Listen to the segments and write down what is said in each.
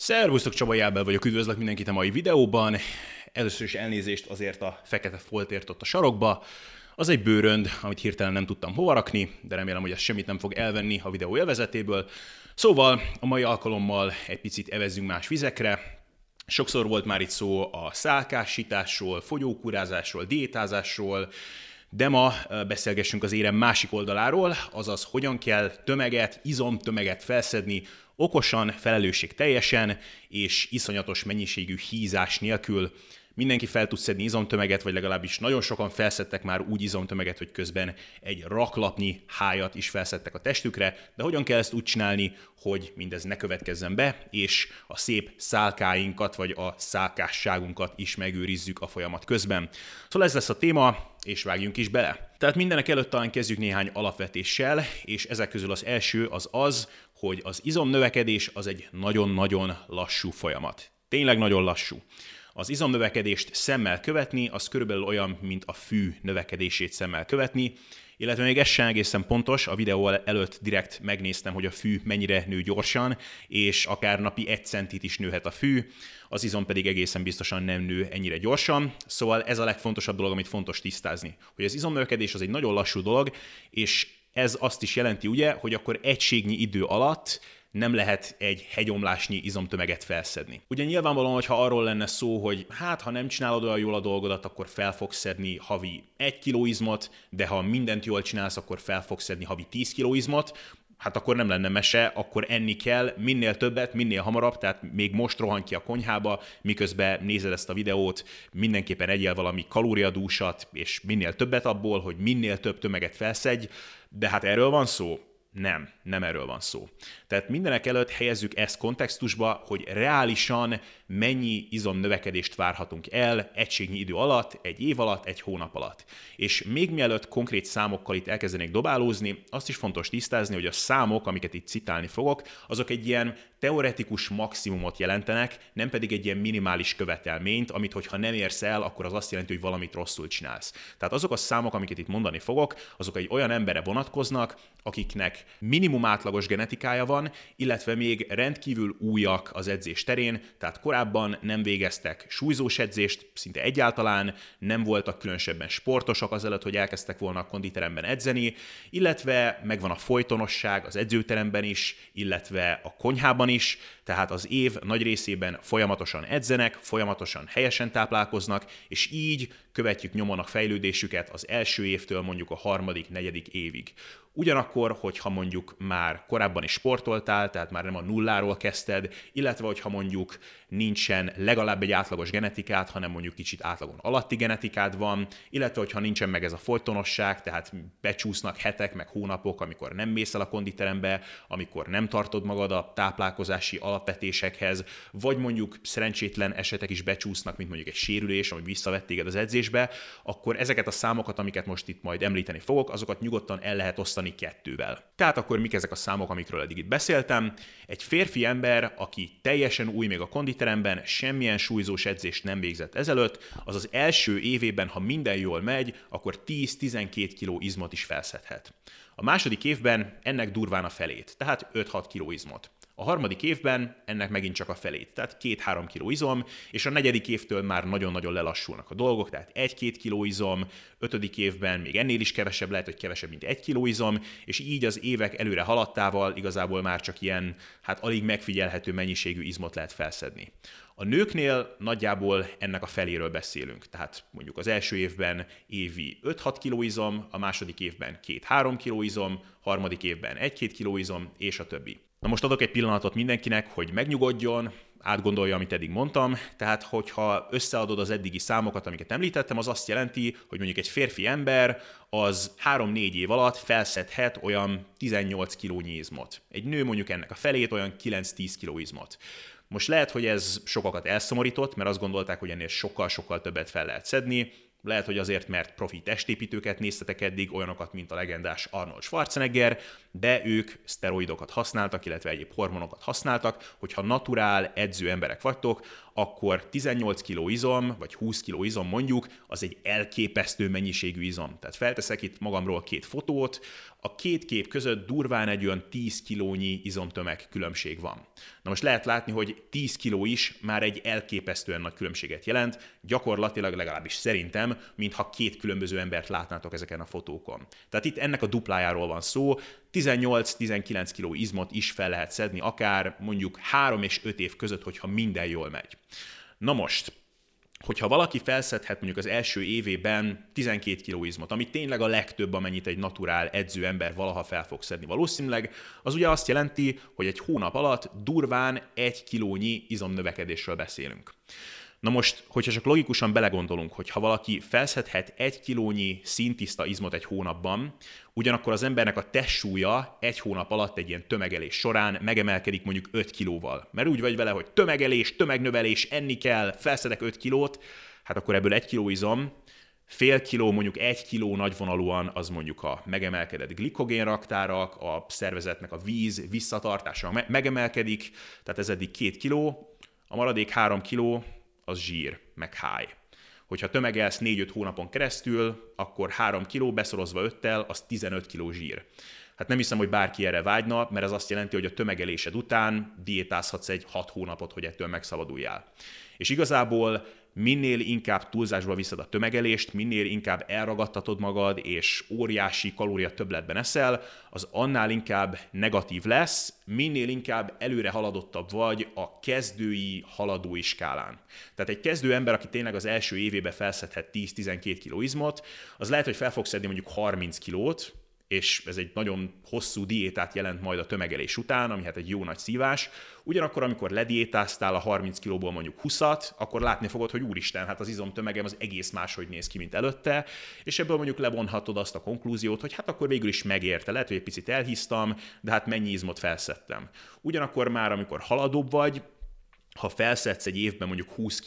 Szervusztok, Csaba Jábel vagyok, üdvözlök mindenkit a mai videóban. Először is elnézést azért a fekete foltért ott a sarokba. Az egy bőrönd, amit hirtelen nem tudtam hova rakni, de remélem, hogy ez semmit nem fog elvenni a videó élvezetéből. Szóval a mai alkalommal egy picit evezzünk más vizekre. Sokszor volt már itt szó a szálkásításról, fogyókúrázásról, diétázásról, de ma beszélgessünk az érem másik oldaláról, azaz hogyan kell tömeget, izomtömeget felszedni okosan, felelősség teljesen és iszonyatos mennyiségű hízás nélkül. Mindenki fel tud szedni izomtömeget, vagy legalábbis nagyon sokan felszedtek már úgy izomtömeget, hogy közben egy raklapnyi hájat is felszedtek a testükre, de hogyan kell ezt úgy csinálni, hogy mindez ne következzen be, és a szép szálkáinkat, vagy a szálkásságunkat is megőrizzük a folyamat közben. Szóval ez lesz a téma, és vágjunk is bele. Tehát mindenek előtt talán kezdjük néhány alapvetéssel, és ezek közül az első az az, hogy az izomnövekedés az egy nagyon-nagyon lassú folyamat. Tényleg nagyon lassú. Az izomnövekedést szemmel követni, az körülbelül olyan, mint a fű növekedését szemmel követni, illetve még ez sem egészen pontos, a videó előtt direkt megnéztem, hogy a fű mennyire nő gyorsan, és akár napi egy centit is nőhet a fű, az izom pedig egészen biztosan nem nő ennyire gyorsan. Szóval ez a legfontosabb dolog, amit fontos tisztázni, hogy az izomnövekedés az egy nagyon lassú dolog, és ez azt is jelenti ugye, hogy akkor egységnyi idő alatt nem lehet egy hegyomlásnyi izomtömeget felszedni. Ugye nyilvánvalóan, hogyha arról lenne szó, hogy hát ha nem csinálod olyan jól a dolgodat, akkor fel fogsz szedni havi 1 kg izmot, de ha mindent jól csinálsz, akkor fel fogsz szedni havi 10 kg izmot, hát akkor nem lenne mese, akkor enni kell minél többet, minél hamarabb, tehát még most rohan ki a konyhába, miközben nézed ezt a videót, mindenképpen egyél valami kalóriadúsat, és minél többet abból, hogy minél több tömeget felszedj, de hát erről van szó? Nem, nem erről van szó. Tehát mindenek előtt helyezzük ezt kontextusba, hogy reálisan mennyi izomnövekedést várhatunk el egységnyi idő alatt, egy év alatt, egy hónap alatt. És még mielőtt konkrét számokkal itt elkezdenék dobálózni, azt is fontos tisztázni, hogy a számok, amiket itt citálni fogok, azok egy ilyen teoretikus maximumot jelentenek, nem pedig egy ilyen minimális követelményt, amit hogyha nem érsz el, akkor az azt jelenti, hogy valamit rosszul csinálsz. Tehát azok a számok, amiket itt mondani fogok, azok egy olyan emberre vonatkoznak, akiknek minimum átlagos genetikája van, illetve még rendkívül újak az edzés terén, tehát korábban nem végeztek súlyzós edzést, szinte egyáltalán, nem voltak különösebben sportosak azelőtt, hogy elkezdtek volna a konditeremben edzeni, illetve megvan a folytonosság az edzőteremben is, illetve a konyhában is, tehát az év nagy részében folyamatosan edzenek, folyamatosan helyesen táplálkoznak, és így követjük nyomon a fejlődésüket az első évtől mondjuk a harmadik, negyedik évig. Ugyanakkor, hogyha mondjuk már korábban is sportoltál, tehát már nem a nulláról kezdted, illetve hogyha mondjuk nincsen legalább egy átlagos genetikát, hanem mondjuk kicsit átlagon alatti genetikád van, illetve hogyha nincsen meg ez a folytonosság, tehát becsúsznak hetek, meg hónapok, amikor nem mész el a konditerembe, amikor nem tartod magad a táplálkozási alapvetésekhez, vagy mondjuk szerencsétlen esetek is becsúsznak, mint mondjuk egy sérülés, ami visszavett téged az edzésbe, akkor ezeket a számokat, amiket most itt majd említeni fogok, azokat nyugodtan el lehet osztani kettővel. Tehát akkor mik ezek a számok, amikről eddig itt beszéltem? Egy férfi ember, aki teljesen új még a konditeremben semmilyen súlyzós edzést nem végzett ezelőtt, az az első évében, ha minden jól megy, akkor 10-12 kg izmot is felszedhet. A második évben ennek durván a felét, tehát 5-6 kg izmot. A harmadik évben ennek megint csak a felét, tehát 2-3 kg izom, és a negyedik évtől már nagyon-nagyon lelassulnak a dolgok, tehát 1-2 kg izom, ötödik évben még ennél is kevesebb, lehet, hogy kevesebb, mint 1 kg izom, és így az évek előre haladtával igazából már csak ilyen, hát alig megfigyelhető mennyiségű izmot lehet felszedni. A nőknél nagyjából ennek a feléről beszélünk, tehát mondjuk az első évben évi 5-6 kg izom, a második évben 2-3 kg izom, harmadik évben 1-2 kg izom, és a többi. Na most adok egy pillanatot mindenkinek, hogy megnyugodjon, átgondolja, amit eddig mondtam. Tehát, hogyha összeadod az eddigi számokat, amiket említettem, az azt jelenti, hogy mondjuk egy férfi ember az 3-4 év alatt felszedhet olyan 18 kg izmot. Egy nő mondjuk ennek a felét, olyan 9-10 kg izmot. Most lehet, hogy ez sokakat elszomorított, mert azt gondolták, hogy ennél sokkal-sokkal többet fel lehet szedni. Lehet, hogy azért, mert profi testépítőket néztetek eddig, olyanokat, mint a legendás Arnold Schwarzenegger, de ők szteroidokat használtak, illetve egyéb hormonokat használtak. Hogyha naturál, edző emberek vagytok, akkor 18 kg izom, vagy 20 kg izom mondjuk, az egy elképesztő mennyiségű izom. Tehát felteszek itt magamról két fotót, a két kép között durván egy olyan 10 kilónyi izomtömeg különbség van. Na most lehet látni, hogy 10 kiló is már egy elképesztően nagy különbséget jelent, gyakorlatilag legalábbis szerintem, mintha két különböző embert látnátok ezeken a fotókon. Tehát itt ennek a duplájáról van szó, 18-19 kg izmot is fel lehet szedni, akár mondjuk 3 és 5 év között, hogyha minden jól megy. Na most, hogyha valaki felszedhet mondjuk az első évében 12 kg izmot, ami tényleg a legtöbb, amennyit egy naturál edző ember valaha fel fog szedni valószínűleg, az ugye azt jelenti, hogy egy hónap alatt durván egy kilónyi izomnövekedésről beszélünk. Na most, hogyha csak logikusan belegondolunk, hogy ha valaki felszedhet egy kilónyi szintiszta izmot egy hónapban, ugyanakkor az embernek a testsúlya egy hónap alatt egy ilyen tömegelés során megemelkedik mondjuk 5 kilóval. Mert úgy vagy vele, hogy tömegelés, tömegnövelés, enni kell, felszedek 5 kilót, hát akkor ebből egy kiló izom, fél kiló, mondjuk egy kiló nagyvonalúan az mondjuk a megemelkedett glikogénraktárak, a szervezetnek a víz visszatartása megemelkedik, tehát ez eddig két kiló, a maradék három kiló az zsír, meg háj. Hogyha tömegelsz 4-5 hónapon keresztül, akkor 3 kg beszorozva 5-tel, az 15 kg zsír. Hát nem hiszem, hogy bárki erre vágyna, mert ez azt jelenti, hogy a tömegelésed után diétázhatsz egy 6 hónapot, hogy ettől megszabaduljál. És igazából minél inkább túlzásba viszed a tömegelést, minél inkább elragadtatod magad, és óriási kalória többletben eszel, az annál inkább negatív lesz, minél inkább előre haladottabb vagy a kezdői haladói skálán. Tehát egy kezdő ember, aki tényleg az első évében felszedhet 10-12 kg izmot, az lehet, hogy fel fog szedni mondjuk 30 kilót, és ez egy nagyon hosszú diétát jelent majd a tömegelés után, ami hát egy jó nagy szívás. Ugyanakkor, amikor lediétáztál a 30 kilóból mondjuk 20-at, akkor látni fogod, hogy úristen, hát az izomtömegem az egész máshogy néz ki, mint előtte, és ebből mondjuk levonhatod azt a konklúziót, hogy hát akkor végül is megérte, lehet, hogy egy picit elhisztam, de hát mennyi izmot felszettem. Ugyanakkor már, amikor haladóbb vagy, ha felszedsz egy évben mondjuk 20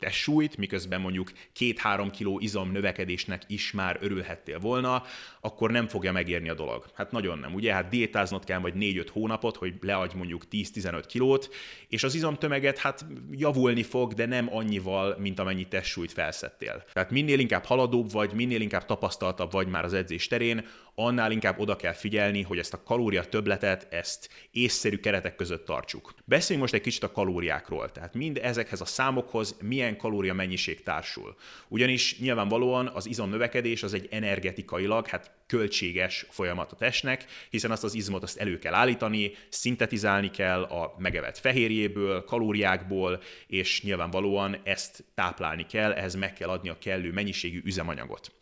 testsúlyt, miközben mondjuk 2-3 kg izom növekedésnek is már örülhettél volna, akkor nem fogja megérni a dolog. Hát nagyon nem, ugye? Hát diétáznod kell vagy 4-5 hónapot, hogy leadj mondjuk 10-15 kilót, és az izomtömeget hát javulni fog, de nem annyival, mint amennyi testsúlyt felszedtél. Tehát minél inkább haladóbb vagy, minél inkább tapasztaltabb vagy már az edzés terén, annál inkább oda kell figyelni, hogy ezt a kalória töbletet, ezt észszerű keretek között tartsuk. Beszéljünk most egy kicsit a kalóriákról, tehát mind ezekhez a számokhoz milyen kalória mennyiség társul. Ugyanis nyilvánvalóan az izomnövekedés az egy energetikailag, hát költséges folyamat a testnek, hiszen azt az izmot azt elő kell állítani, szintetizálni kell a megevett fehérjéből, kalóriákból, és nyilvánvalóan ezt táplálni kell, ehhez meg kell adni a kellő mennyiségű üzemanyagot.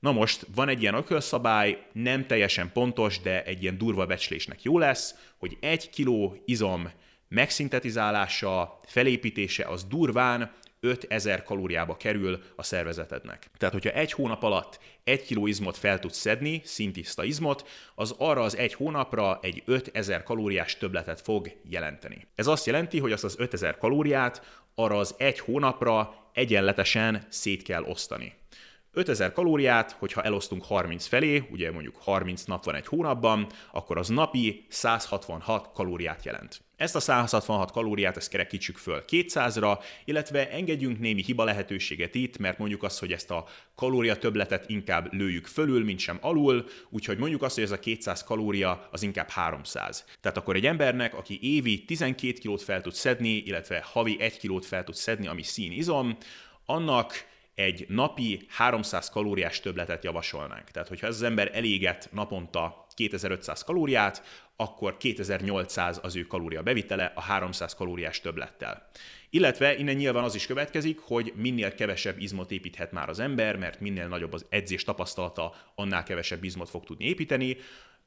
Na most van egy ilyen ökölszabály, nem teljesen pontos, de egy ilyen durva becslésnek jó lesz, hogy egy kiló izom megszintetizálása, felépítése az durván 5000 kalóriába kerül a szervezetednek. Tehát, hogyha egy hónap alatt egy kiló izmot fel tudsz szedni, szintiszta izmot, az arra az egy hónapra egy 5000 kalóriás töbletet fog jelenteni. Ez azt jelenti, hogy azt az 5000 kalóriát arra az egy hónapra egyenletesen szét kell osztani. 5000 kalóriát, hogyha elosztunk 30 felé, ugye mondjuk 30 nap van egy hónapban, akkor az napi 166 kalóriát jelent. Ezt a 166 kalóriát ezt kerekítsük föl 200-ra, illetve engedjünk némi hiba lehetőséget itt, mert mondjuk azt, hogy ezt a kalória töbletet inkább lőjük fölül, mint sem alul, úgyhogy mondjuk azt, hogy ez a 200 kalória az inkább 300. Tehát akkor egy embernek, aki évi 12 kilót fel tud szedni, illetve havi 1 kilót fel tud szedni, ami színizom, annak egy napi 300 kalóriás töbletet javasolnánk. Tehát, hogyha ez az ember eléget naponta 2500 kalóriát, akkor 2800 az ő kalória bevitele a 300 kalóriás többlettel. Illetve innen nyilván az is következik, hogy minél kevesebb izmot építhet már az ember, mert minél nagyobb az edzés tapasztalata, annál kevesebb izmot fog tudni építeni.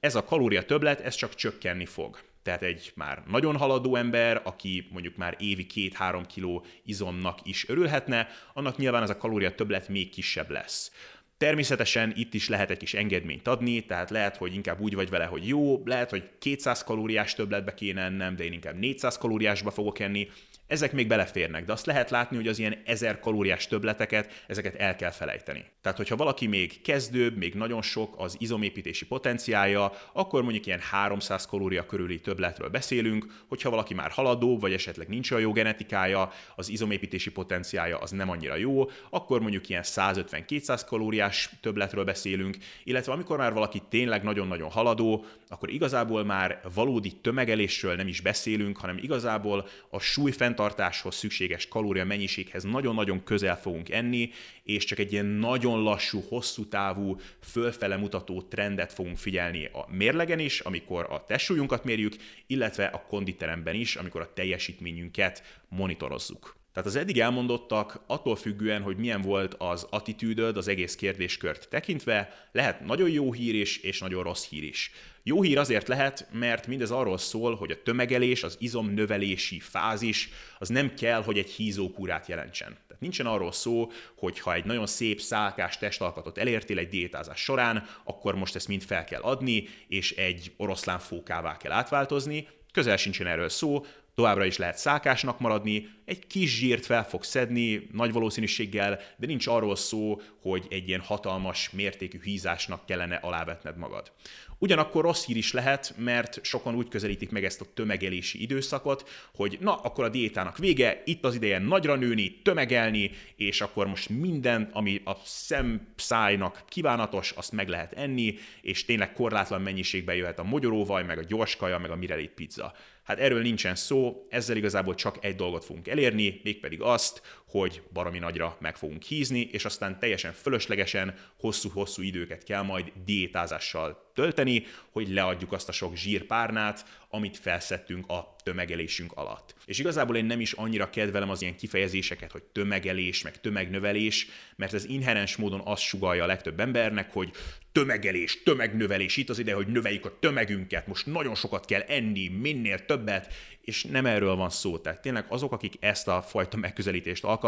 Ez a kalória többlet, ez csak csökkenni fog. Tehát egy már nagyon haladó ember, aki mondjuk már évi 2-3 kiló izomnak is örülhetne, annak nyilván ez a kalória többlet még kisebb lesz. Természetesen itt is lehet egy kis engedményt adni, tehát lehet, hogy inkább úgy vagy vele, hogy jó, lehet, hogy 200 kalóriás többletbe kéne ennem, de én inkább 400 kalóriásba fogok enni. Ezek még beleférnek, de azt lehet látni, hogy az ilyen ezer kalóriás töbleteket, ezeket el kell felejteni. Tehát, hogyha valaki még kezdőbb, még nagyon sok az izomépítési potenciája, akkor mondjuk ilyen 300 kalória körüli többletről beszélünk, hogyha valaki már haladó, vagy esetleg nincs olyan jó genetikája, az izomépítési potenciája az nem annyira jó, akkor mondjuk ilyen 150-200 kalóriás többletről beszélünk, illetve amikor már valaki tényleg nagyon-nagyon haladó, akkor igazából már valódi tömegelésről nem is beszélünk, hanem igazából a súly fenntartáshoz szükséges kalória mennyiséghez nagyon-nagyon közel fogunk enni, és csak egy ilyen nagyon lassú, hosszú távú, fölfele mutató trendet fogunk figyelni a mérlegen is, amikor a testsúlyunkat mérjük, illetve a konditeremben is, amikor a teljesítményünket monitorozzuk. Tehát az eddig elmondottak attól függően, hogy milyen volt az attitűdöd az egész kérdéskört tekintve, lehet nagyon jó hír is, és nagyon rossz hír is. Jó hír azért lehet, mert mindez arról szól, hogy a tömegelés, az izomnövelési fázis, az nem kell, hogy egy hízókúrát jelentsen. Nincsen arról szó, hogy ha egy nagyon szép szálkás testalkatot elértél egy diétázás során, akkor most ezt mind fel kell adni, és egy oroszlán fókává kell átváltozni. Közel sincsen erről szó, Továbbra is lehet szákásnak maradni, egy kis zsírt fel fog szedni nagy valószínűséggel, de nincs arról szó, hogy egy ilyen hatalmas mértékű hízásnak kellene alávetned magad. Ugyanakkor rossz hír is lehet, mert sokan úgy közelítik meg ezt a tömegelési időszakot, hogy na, akkor a diétának vége, itt az ideje nagyra nőni, tömegelni, és akkor most minden, ami a szemszájnak kívánatos, azt meg lehet enni, és tényleg korlátlan mennyiségben jöhet a mogyoróvaj, meg a gyorskaja, meg a mirelét pizza. Hát erről nincsen szó, ezzel igazából csak egy dolgot fogunk elérni, mégpedig azt, hogy baromi nagyra meg fogunk hízni, és aztán teljesen fölöslegesen hosszú-hosszú időket kell majd diétázással tölteni, hogy leadjuk azt a sok zsírpárnát, amit felszettünk a tömegelésünk alatt. És igazából én nem is annyira kedvelem az ilyen kifejezéseket, hogy tömegelés, meg tömegnövelés, mert ez inherens módon azt sugalja a legtöbb embernek, hogy tömegelés, tömegnövelés, itt az ide, hogy növeljük a tömegünket, most nagyon sokat kell enni, minél többet, és nem erről van szó. Tehát tényleg azok, akik ezt a fajta megközelítést alkalmazzák,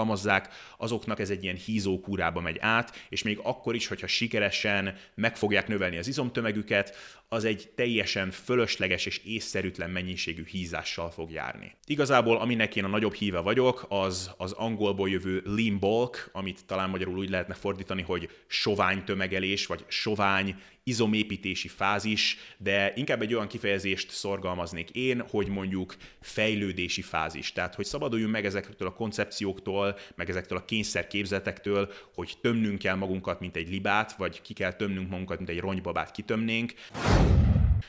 azoknak ez egy ilyen hízókúrába megy át, és még akkor is, hogyha sikeresen meg fogják növelni az izomtömegüket, az egy teljesen fölösleges és észszerűtlen mennyiségű hízással fog járni. Igazából, aminek én a nagyobb híve vagyok, az az angolból jövő lean bulk, amit talán magyarul úgy lehetne fordítani, hogy sovány tömegelés, vagy sovány izomépítési fázis, de inkább egy olyan kifejezést szorgalmaznék én, hogy mondjuk fejlődési fázis. Tehát, hogy szabaduljunk meg ezektől a koncepcióktól, meg ezektől a kényszerképzetektől, hogy tömnünk kell magunkat, mint egy libát, vagy ki kell tömnünk magunkat, mint egy ronybabát kitömnénk.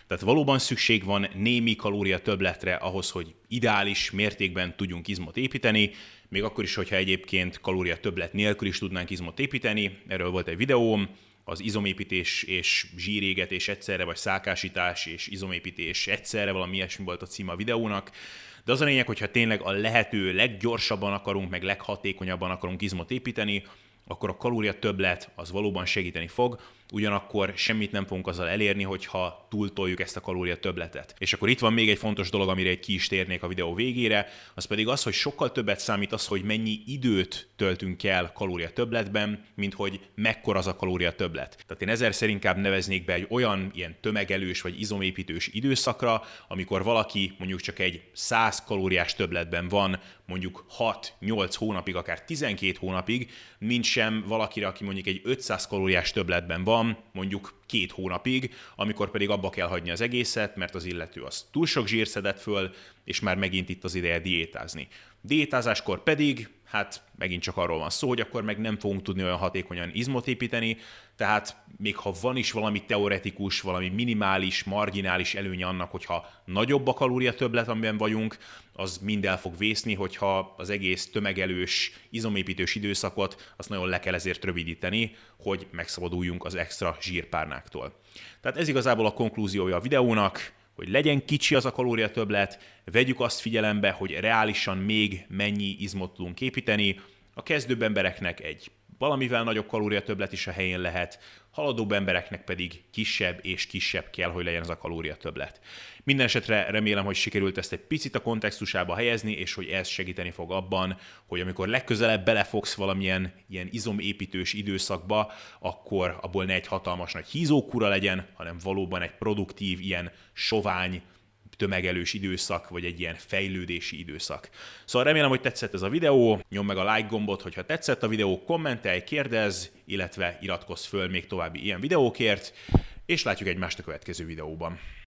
Tehát valóban szükség van némi kalória többletre ahhoz, hogy ideális mértékben tudjunk izmot építeni, még akkor is, hogyha egyébként kalória többlet nélkül is tudnánk izmot építeni. Erről volt egy videóm, az izomépítés és zsírégetés egyszerre, vagy szákásítás és izomépítés egyszerre, valami ilyesmi volt a címe videónak. De az a lényeg, hogyha tényleg a lehető leggyorsabban akarunk, meg leghatékonyabban akarunk izmot építeni, akkor a kalória többlet az valóban segíteni fog, ugyanakkor semmit nem fogunk azzal elérni, hogyha túltoljuk ezt a kalória többletet. És akkor itt van még egy fontos dolog, amire egy ki is térnék a videó végére, az pedig az, hogy sokkal többet számít az, hogy mennyi időt töltünk el kalória többletben, mint hogy mekkora az a kalória többlet. Tehát én ezerszer inkább neveznék be egy olyan ilyen tömegelős vagy izomépítős időszakra, amikor valaki mondjuk csak egy 100 kalóriás többletben van, mondjuk 6-8 hónapig, akár 12 hónapig, mint sem valakire, aki mondjuk egy 500 kalóriás többletben van, van mondjuk két hónapig, amikor pedig abba kell hagyni az egészet, mert az illető az túl sok zsír szedett föl, és már megint itt az ideje diétázni. Diétázáskor pedig, hát megint csak arról van szó, hogy akkor meg nem fogunk tudni olyan hatékonyan izmot építeni, tehát még ha van is valami teoretikus, valami minimális, marginális előnye annak, hogyha nagyobb a kalória többlet, amiben vagyunk, az mind el fog vészni, hogyha az egész tömegelős, izomépítős időszakot azt nagyon le kell ezért rövidíteni, hogy megszabaduljunk az extra zsírpárnáktól. Tehát ez igazából a konklúziója a videónak, hogy legyen kicsi az a kalória többlet, vegyük azt figyelembe, hogy reálisan még mennyi izmot tudunk építeni, a kezdőbb embereknek egy valamivel nagyobb kalória többlet is a helyén lehet, haladóbb embereknek pedig kisebb és kisebb kell, hogy legyen az a kalória többlet. Minden esetre remélem, hogy sikerült ezt egy picit a kontextusába helyezni, és hogy ez segíteni fog abban, hogy amikor legközelebb belefogsz valamilyen ilyen izomépítős időszakba, akkor abból ne egy hatalmas nagy hízókura legyen, hanem valóban egy produktív, ilyen sovány, tömegelős időszak, vagy egy ilyen fejlődési időszak. Szóval remélem, hogy tetszett ez a videó, nyomd meg a like gombot, hogyha tetszett a videó, kommentelj, kérdezz, illetve iratkozz föl még további ilyen videókért, és látjuk egymást a következő videóban.